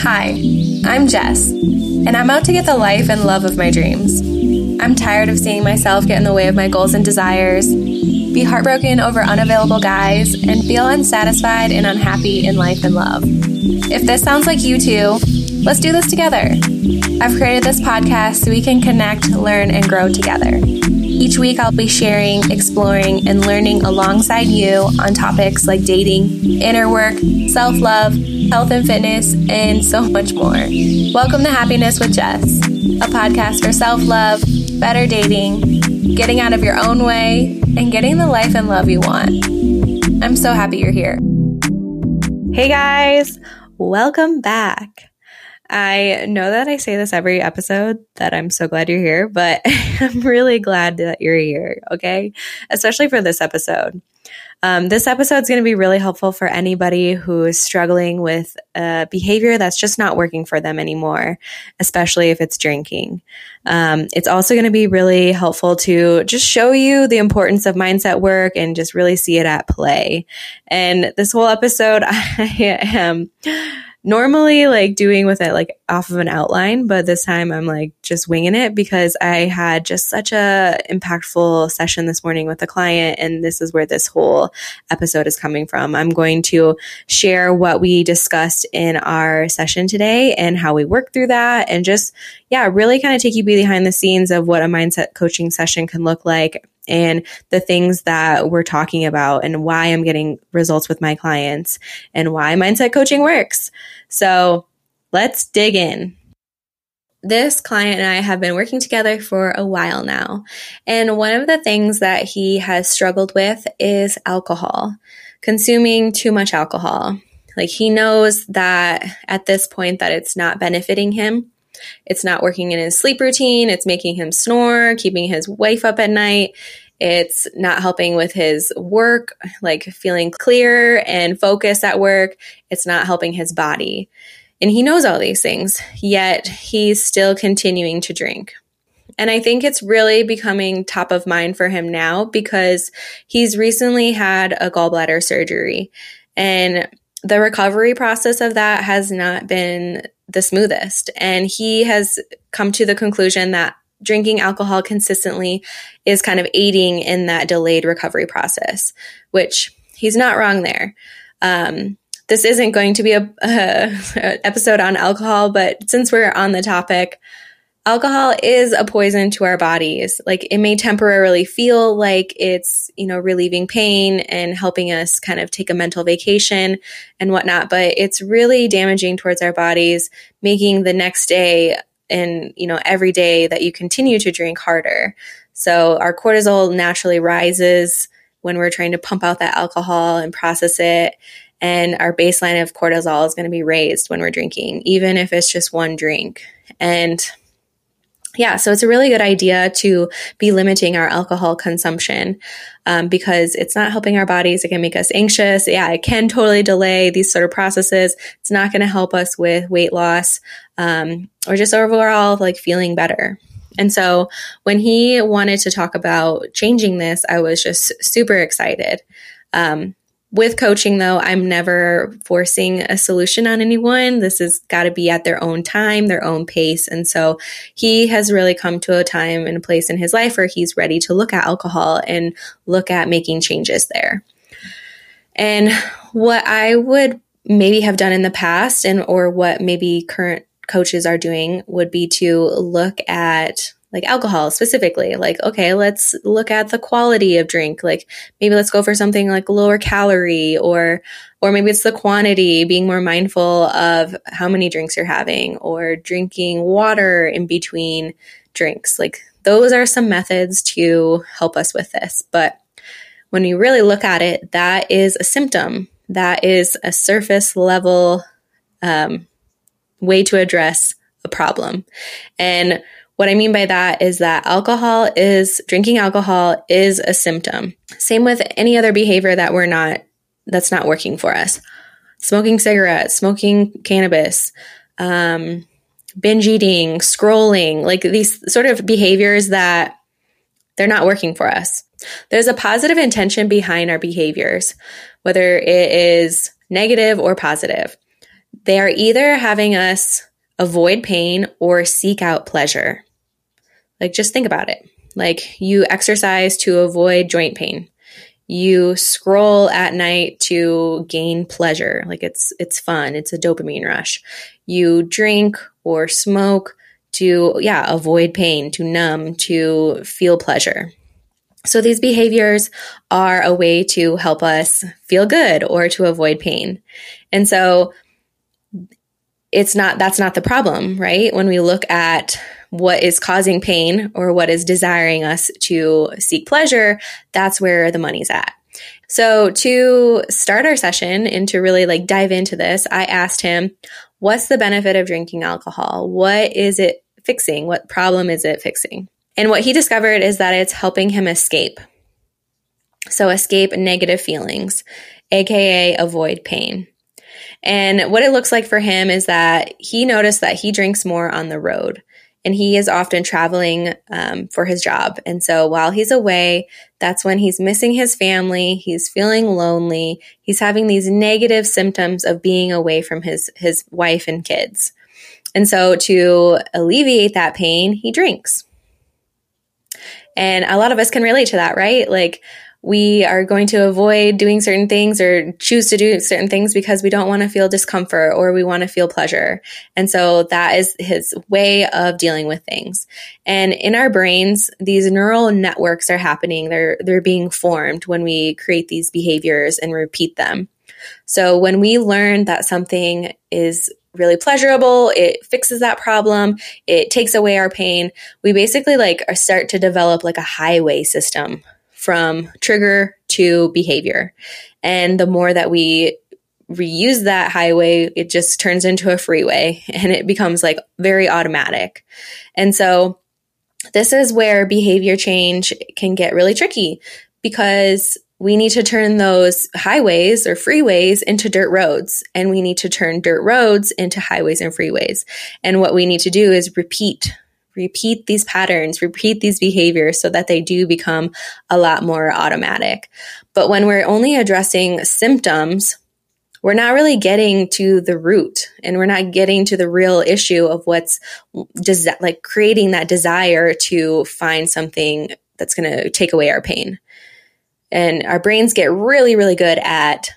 Hi, I'm Jess, and I'm out to get the life and love of my dreams. I'm tired of seeing myself get in the way of my goals and desires, be heartbroken over unavailable guys, and feel unsatisfied and unhappy in life and love. If this sounds like you too, let's do this together. I've created this podcast so we can connect, learn, and grow together. Each week, I'll be sharing, exploring, and learning alongside you on topics like dating, inner work, self love, health and fitness, and so much more. Welcome to Happiness with Jess, a podcast for self love, better dating, getting out of your own way, and getting the life and love you want. I'm so happy you're here. Hey guys, welcome back. I know that I say this every episode that I'm so glad you're here, but I'm really glad that you're here, okay? Especially for this episode. Um, this episode is going to be really helpful for anybody who is struggling with a behavior that's just not working for them anymore, especially if it's drinking. Um, it's also going to be really helpful to just show you the importance of mindset work and just really see it at play. And this whole episode, I am normally like doing with it like off of an outline, but this time I'm like just winging it because I had just such a impactful session this morning with a client and this is where this whole episode is coming from. I'm going to share what we discussed in our session today and how we work through that and just yeah, really kind of take you behind the scenes of what a mindset coaching session can look like and the things that we're talking about and why I'm getting results with my clients and why mindset coaching works. So let's dig in. This client and I have been working together for a while now. And one of the things that he has struggled with is alcohol, consuming too much alcohol. Like he knows that at this point that it's not benefiting him. It's not working in his sleep routine. It's making him snore, keeping his wife up at night. It's not helping with his work, like feeling clear and focused at work. It's not helping his body. And he knows all these things, yet he's still continuing to drink. And I think it's really becoming top of mind for him now because he's recently had a gallbladder surgery. And the recovery process of that has not been the smoothest. And he has come to the conclusion that drinking alcohol consistently is kind of aiding in that delayed recovery process, which he's not wrong there. Um, this isn't going to be a, a, episode on alcohol, but since we're on the topic, alcohol is a poison to our bodies. Like it may temporarily feel like it's, you know, relieving pain and helping us kind of take a mental vacation and whatnot, but it's really damaging towards our bodies, making the next day and, you know, every day that you continue to drink harder. So our cortisol naturally rises when we're trying to pump out that alcohol and process it. And our baseline of cortisol is going to be raised when we're drinking, even if it's just one drink. And yeah, so it's a really good idea to be limiting our alcohol consumption um, because it's not helping our bodies. It can make us anxious. Yeah, it can totally delay these sort of processes. It's not going to help us with weight loss um, or just overall like feeling better. And so when he wanted to talk about changing this, I was just super excited. Um, with coaching, though, I'm never forcing a solution on anyone. This has got to be at their own time, their own pace. And so he has really come to a time and a place in his life where he's ready to look at alcohol and look at making changes there. And what I would maybe have done in the past and or what maybe current coaches are doing would be to look at like alcohol specifically like okay let's look at the quality of drink like maybe let's go for something like lower calorie or or maybe it's the quantity being more mindful of how many drinks you're having or drinking water in between drinks. Like those are some methods to help us with this. But when you really look at it that is a symptom. That is a surface level um, way to address a problem. And what I mean by that is that alcohol is drinking alcohol is a symptom. Same with any other behavior that we're not that's not working for us. Smoking cigarettes, smoking cannabis, um, binge eating, scrolling, like these sort of behaviors that they're not working for us. There's a positive intention behind our behaviors, whether it is negative or positive. they are either having us avoid pain or seek out pleasure. Like, just think about it. Like, you exercise to avoid joint pain. You scroll at night to gain pleasure. Like, it's, it's fun. It's a dopamine rush. You drink or smoke to, yeah, avoid pain, to numb, to feel pleasure. So these behaviors are a way to help us feel good or to avoid pain. And so it's not, that's not the problem, right? When we look at what is causing pain or what is desiring us to seek pleasure, that's where the money's at. So to start our session and to really like dive into this, I asked him, what's the benefit of drinking alcohol? What is it fixing? What problem is it fixing? And what he discovered is that it's helping him escape. So escape negative feelings, aka avoid pain. And what it looks like for him is that he noticed that he drinks more on the road and he is often traveling um, for his job. And so while he's away, that's when he's missing his family. He's feeling lonely. He's having these negative symptoms of being away from his, his wife and kids. And so to alleviate that pain, he drinks. And a lot of us can relate to that, right? Like, we are going to avoid doing certain things or choose to do certain things because we don't want to feel discomfort or we want to feel pleasure. And so that is his way of dealing with things. And in our brains, these neural networks are happening. They're, they're being formed when we create these behaviors and repeat them. So when we learn that something is really pleasurable, it fixes that problem, it takes away our pain, we basically like start to develop like a highway system from trigger to behavior. And the more that we reuse that highway, it just turns into a freeway and it becomes like very automatic. And so this is where behavior change can get really tricky because we need to turn those highways or freeways into dirt roads and we need to turn dirt roads into highways and freeways. And what we need to do is repeat repeat these patterns, repeat these behaviors so that they do become a lot more automatic. But when we're only addressing symptoms, we're not really getting to the root and we're not getting to the real issue of what's like creating that desire to find something that's going to take away our pain. And our brains get really, really good at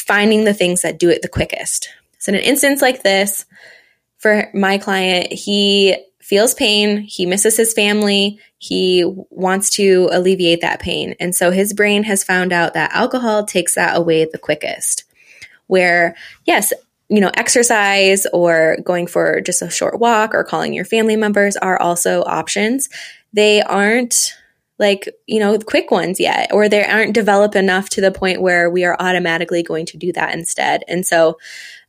finding the things that do it the quickest. So, in an instance like this, for my client, he feels pain, he misses his family, he wants to alleviate that pain. And so his brain has found out that alcohol takes that away the quickest. Where, yes, you know, exercise or going for just a short walk or calling your family members are also options. They aren't like, you know, quick ones yet, or they aren't developed enough to the point where we are automatically going to do that instead. And so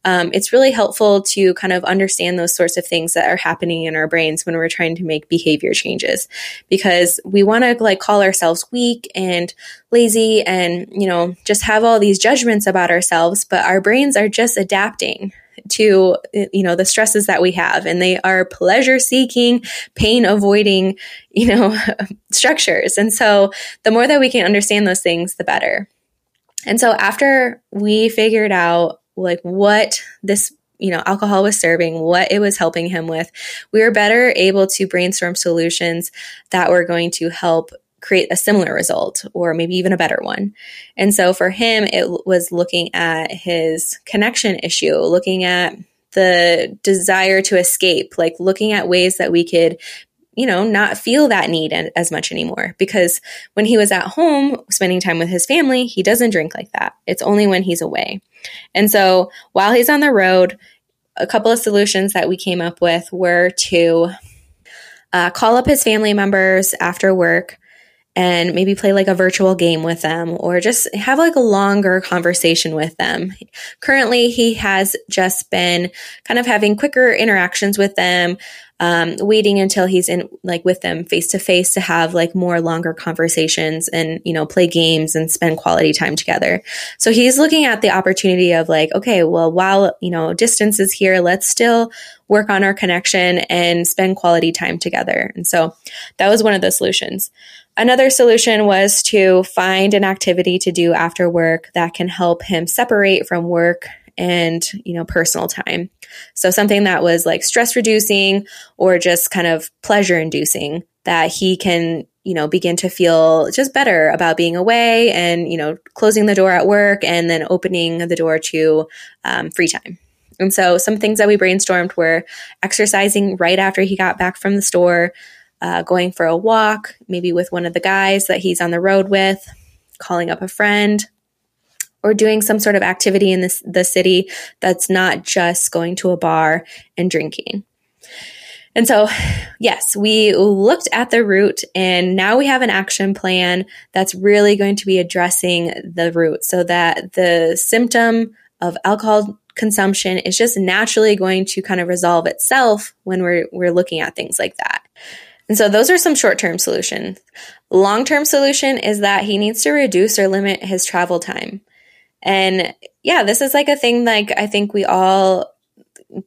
um, it's really helpful to kind of understand those sorts of things that are happening in our brains when we're trying to make behavior changes. Because we want to like call ourselves weak and lazy and you know just have all these judgments about ourselves but our brains are just adapting to you know the stresses that we have and they are pleasure seeking pain avoiding you know structures. And so the more that we can understand those things the better. And so after we figured out like what this you know alcohol was serving what it was helping him with. We were better able to brainstorm solutions that were going to help create a similar result or maybe even a better one. And so for him it was looking at his connection issue looking at the desire to escape like looking at ways that we could you know, not feel that need as much anymore because when he was at home spending time with his family, he doesn't drink like that. It's only when he's away. And so while he's on the road, a couple of solutions that we came up with were to uh, call up his family members after work and maybe play like a virtual game with them or just have like a longer conversation with them. Currently, he has just been kind of having quicker interactions with them, um, waiting until he's in like with them face to face to have like more longer conversations and you know play games and spend quality time together. So he's looking at the opportunity of like okay well while you know distance is here let's still work on our connection and spend quality time together. And so that was one of the solutions Another solution was to find an activity to do after work that can help him separate from work and, you know, personal time. So something that was like stress reducing or just kind of pleasure inducing that he can, you know, begin to feel just better about being away and, you know, closing the door at work and then opening the door to um, free time. And so some things that we brainstormed were exercising right after he got back from the store, uh, going for a walk, maybe with one of the guys that he's on the road with, calling up a friend, or doing some sort of activity in this, the city that's not just going to a bar and drinking. And so, yes, we looked at the root and now we have an action plan that's really going to be addressing the root so that the symptom of alcohol consumption is just naturally going to kind of resolve itself when we're, we're looking at things like that. And so those are some short-term solutions. Long-term solution is that he needs to reduce or limit his travel time. And yeah, this is like a thing like I think we all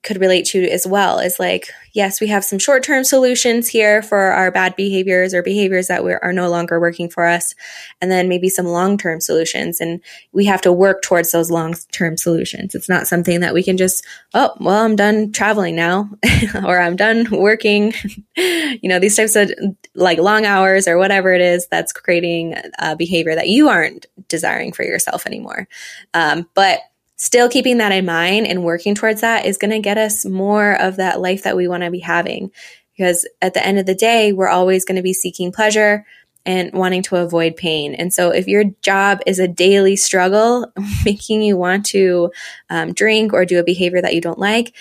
could relate to as well is like yes we have some short-term solutions here for our bad behaviors or behaviors that are no longer working for us and then maybe some long-term solutions and we have to work towards those long-term solutions. It's not something that we can just oh well i'm done traveling now or i'm done working. You know these types of like long hours or whatever it is that's creating a behavior that you aren't desiring for yourself anymore. Um, but still keeping that in mind and working towards that is going to get us more of that life that we want to be having. Because at the end of the day, we're always going to be seeking pleasure and wanting to avoid pain. And so, if your job is a daily struggle, making you want to um, drink or do a behavior that you don't like,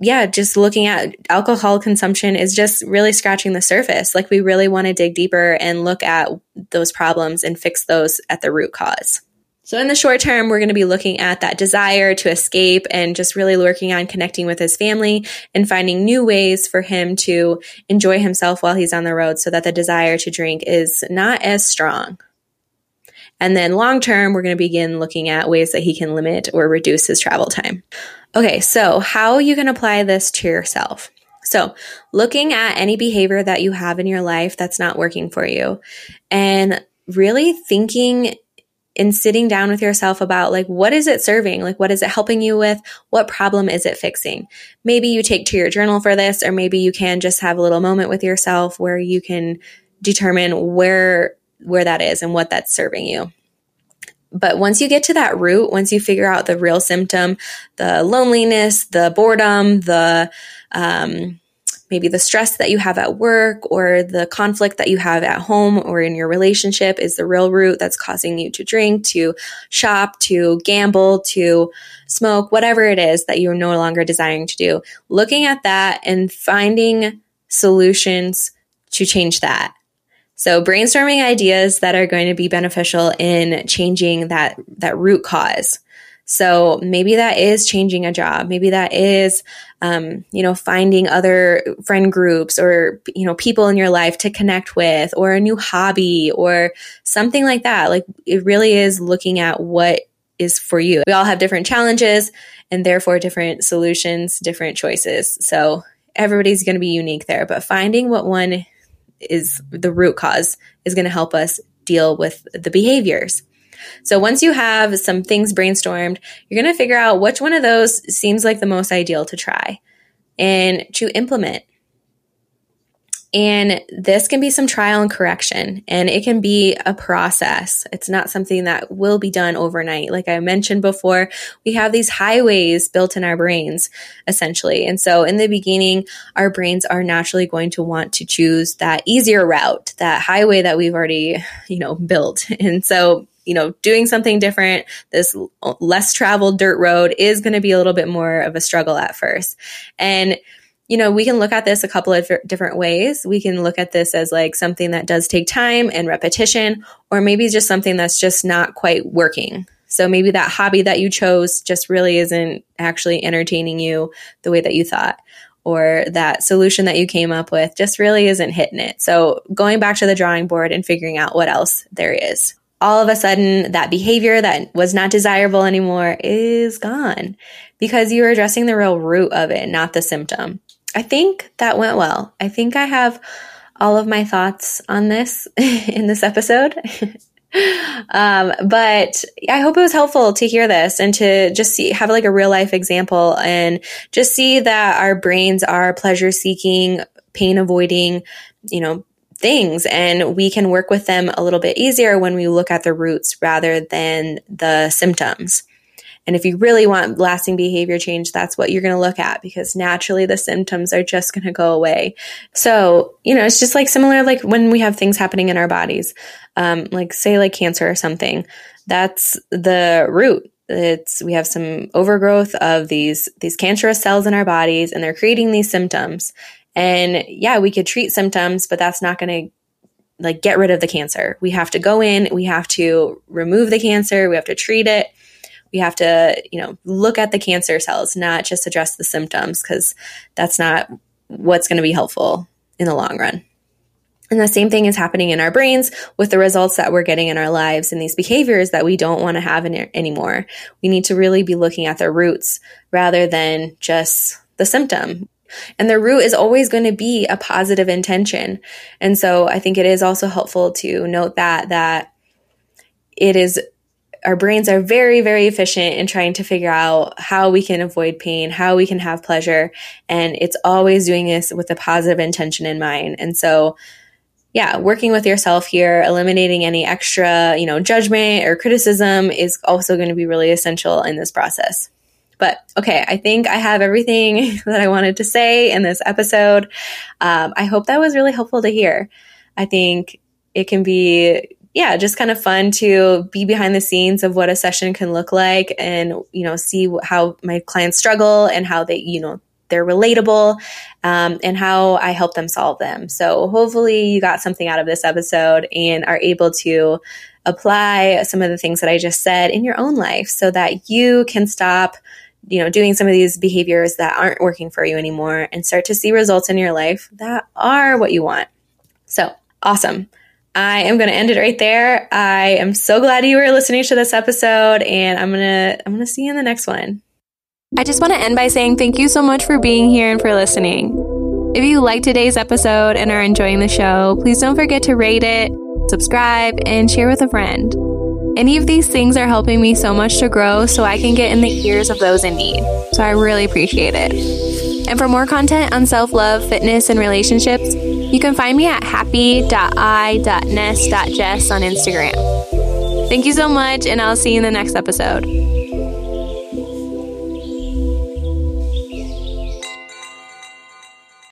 yeah, just looking at alcohol consumption is just really scratching the surface. Like, we really want to dig deeper and look at those problems and fix those at the root cause. So, in the short term, we're going to be looking at that desire to escape and just really working on connecting with his family and finding new ways for him to enjoy himself while he's on the road so that the desire to drink is not as strong. And then long term, we're going to begin looking at ways that he can limit or reduce his travel time. Okay, so how you can apply this to yourself. So, looking at any behavior that you have in your life that's not working for you and really thinking in sitting down with yourself about like, what is it serving? Like, what is it helping you with? What problem is it fixing? Maybe you take to your journal for this, or maybe you can just have a little moment with yourself where you can determine where, where that is and what that's serving you. But once you get to that root, once you figure out the real symptom, the loneliness, the boredom, the, um, maybe the stress that you have at work or the conflict that you have at home or in your relationship is the real root that's causing you to drink, to shop, to gamble, to smoke, whatever it is that you're no longer desiring to do. Looking at that and finding solutions to change that. So brainstorming ideas that are going to be beneficial in changing that, that root cause. So maybe that is changing a job. Maybe that is, um, you know, finding other friend groups or, you know, people in your life to connect with or a new hobby or something like that. Like it really is looking at what is for you. We all have different challenges and therefore different solutions, different choices. So everybody's going to be unique there, but finding what one is the root cause is going to help us deal with the behaviors. So once you have some things brainstormed, you're going to figure out which one of those seems like the most ideal to try and to implement. And this can be some trial and correction, and it can be a process. It's not something that will be done overnight. Like I mentioned before, we have these highways built in our brains, essentially. And so in the beginning, our brains are naturally going to want to choose that easier route, that highway that we've already, you know, built. And so you know, doing something different, this less traveled dirt road is going to be a little bit more of a struggle at first. And you know, we can look at this a couple of different ways. We can look at this as like something that does take time and repetition, or maybe just something that's just not quite working. So maybe that hobby that you chose just really isn't actually entertaining you the way that you thought, or that solution that you came up with just really isn't hitting it. So going back to the drawing board and figuring out what else there is all of a sudden that behavior that was not desirable anymore is gone because you were addressing the real root of it, not the symptom. I think that went well. I think I have all of my thoughts on this in this episode. um, but I hope it was helpful to hear this and to just see, have like a real life example and just see that our brains are pleasure seeking, pain avoiding, you know, things and we can work with them a little bit easier when we look at the roots rather than the symptoms. And if you really want lasting behavior change, that's what you're going to look at because naturally the symptoms are just going to go away. So, you know, it's just like similar, like when we have things happening in our bodies, um, like say like cancer or something, that's the root. It's, we have some overgrowth of these, these cancerous cells in our bodies and they're creating these symptoms. And yeah, we could treat symptoms, but that's not going to like get rid of the cancer. We have to go in, we have to remove the cancer, we have to treat it we have to, you know, look at the cancer cells, not just address the symptoms, because that's not what's going to be helpful in the long run. And the same thing is happening in our brains with the results that we're getting in our lives and these behaviors that we don't want to have in, anymore. We need to really be looking at the roots rather than just the symptom. And the root is always going to be a positive intention. And so I think it is also helpful to note that, that it is our brains are very, very efficient in trying to figure out how we can avoid pain, how we can have pleasure. And it's always doing this with a positive intention in mind. And so, yeah, working with yourself here, eliminating any extra, you know, judgment or criticism is also going to be really essential in this process. But okay, I think I have everything that I wanted to say in this episode. Um, I hope that was really helpful to hear. I think it can be yeah, just kind of fun to be behind the scenes of what a session can look like and, you know, see how my clients struggle and how they, you know, they're relatable um, and how I help them solve them. So hopefully you got something out of this episode and are able to apply some of the things that I just said in your own life so that you can stop you know doing some of these behaviors that aren't working for you anymore and start to see results in your life that are what you want. So, awesome. I am going to end it right there. I am so glad you were listening to this episode and I'm going to I'm going to see you in the next one. I just want to end by saying thank you so much for being here and for listening. If you like today's episode and are enjoying the show, please don't forget to rate it, subscribe, and share with a friend. Any of these things are helping me so much to grow so I can get in the ears of those in need. So I really appreciate it. And for more content on self love, fitness, and relationships, you can find me at happ.i.ness.jess on Instagram. Thank you so much, and I'll see you in the next episode.